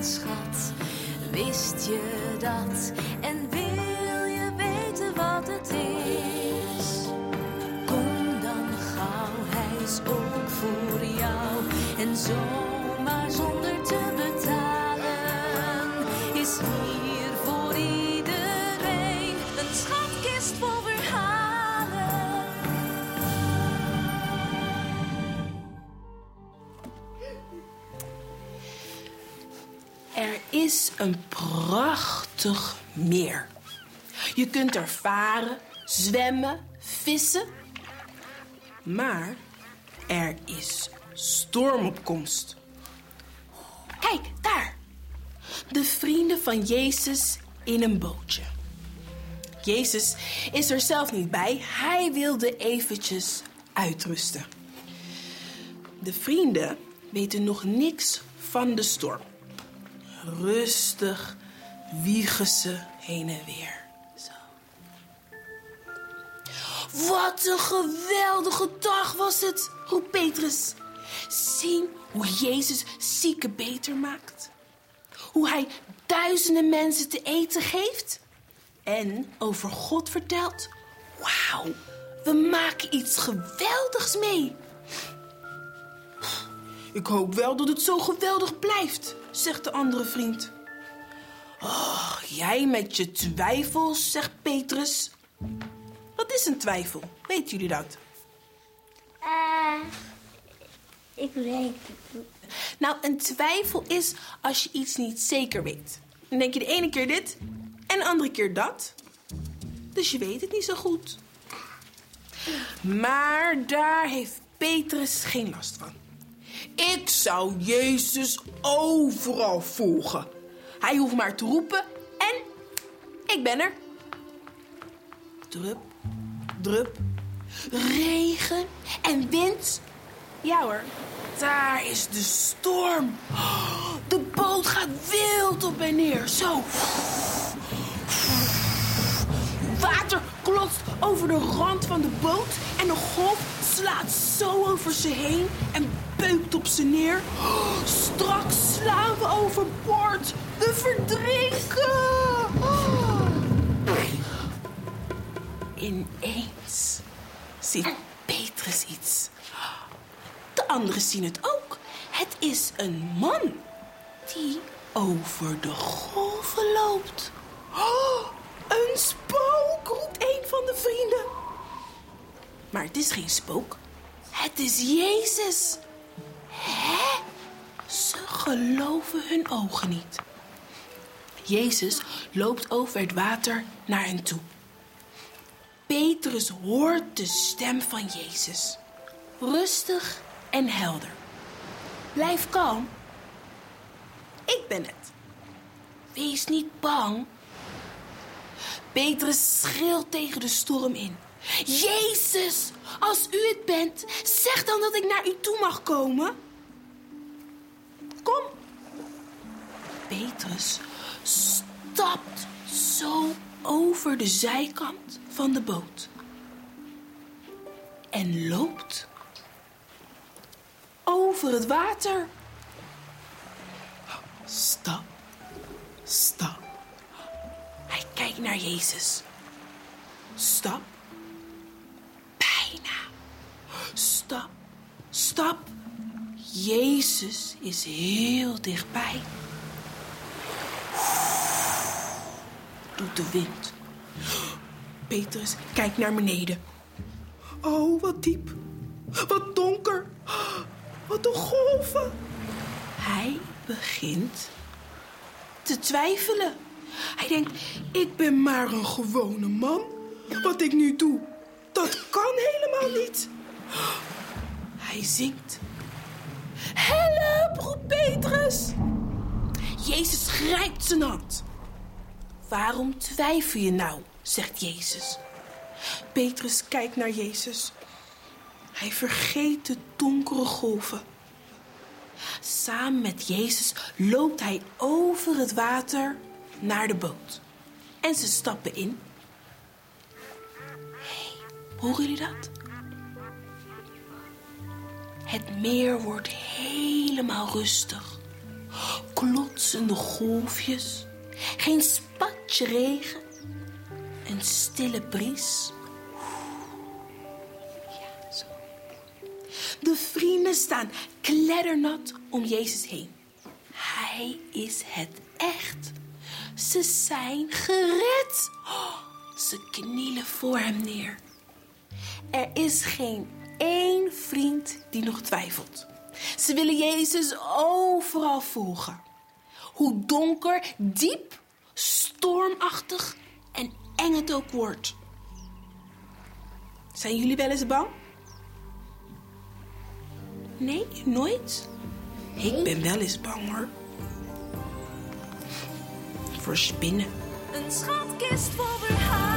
schat. Wist je dat? En wil je weten wat het is? Kom dan gauw, hij is ook voor jou. En zomaar zonder te betalen is hier is een prachtig meer. Je kunt er varen, zwemmen, vissen. Maar er is storm op komst. Kijk, daar. De vrienden van Jezus in een bootje. Jezus is er zelf niet bij. Hij wilde eventjes uitrusten. De vrienden weten nog niks van de storm. Rustig wiegen ze heen en weer. Wat een geweldige dag was het, roept Petrus. Zien hoe Jezus zieken beter maakt. Hoe hij duizenden mensen te eten geeft. En over God vertelt. Wauw, we maken iets geweldigs mee. Ik hoop wel dat het zo geweldig blijft, zegt de andere vriend. Oh, jij met je twijfels, zegt Petrus. Wat is een twijfel? Weten jullie dat? Eh, ik weet het niet. Nou, een twijfel is als je iets niet zeker weet. Dan denk je de ene keer dit en de andere keer dat. Dus je weet het niet zo goed. Maar daar heeft Petrus geen last van. Ik zou Jezus overal volgen. Hij hoeft maar te roepen en ik ben er. Drup, drup, regen en wind. Ja hoor, daar is de storm. De boot gaat wild op en neer. Zo. Water over de rand van de boot en de golf slaat zo over ze heen en beukt op ze neer. Straks slaan we overboord. We verdrinken. Ineens ziet Petrus iets. De anderen zien het ook. Het is een man die over de golven loopt. Een spook, roept de vrienden. Maar het is geen spook. Het is Jezus. Hè? Ze geloven hun ogen niet. Jezus loopt over het water naar hen toe. Petrus hoort de stem van Jezus. Rustig en helder. Blijf kalm. Ik ben het. Wees niet bang. Petrus schreeuwt tegen de storm in. Jezus, als u het bent, zeg dan dat ik naar u toe mag komen. Kom. Petrus stapt zo over de zijkant van de boot. En loopt over het water. Stap. Naar Jezus. Stap. Bijna. Stap, stap. Jezus is heel dichtbij. Doet de wind. Petrus kijkt naar beneden. Oh, wat diep. Wat donker. Wat een golven. Hij begint te twijfelen. Hij denkt, ik ben maar een gewone man. Wat ik nu doe, dat kan helemaal niet. Hij zingt. Help, roept Petrus. Jezus grijpt zijn hand. Waarom twijfel je nou, zegt Jezus. Petrus kijkt naar Jezus. Hij vergeet de donkere golven. Samen met Jezus loopt hij over het water naar de boot. En ze stappen in. Hé, horen jullie dat? Het meer wordt helemaal rustig. klotsende golfjes, geen spatje regen, een stille bries. Ja, zo. De vrienden staan kleddernat om Jezus heen. Hij is het echt. Ze zijn gered. Oh, ze knielen voor hem neer. Er is geen één vriend die nog twijfelt. Ze willen Jezus overal volgen. Hoe donker, diep, stormachtig en eng het ook wordt. Zijn jullie wel eens bang? Nee, nooit? Ik ben wel eens bang hoor. Voor spinnen. Een schatkist vol verhalen.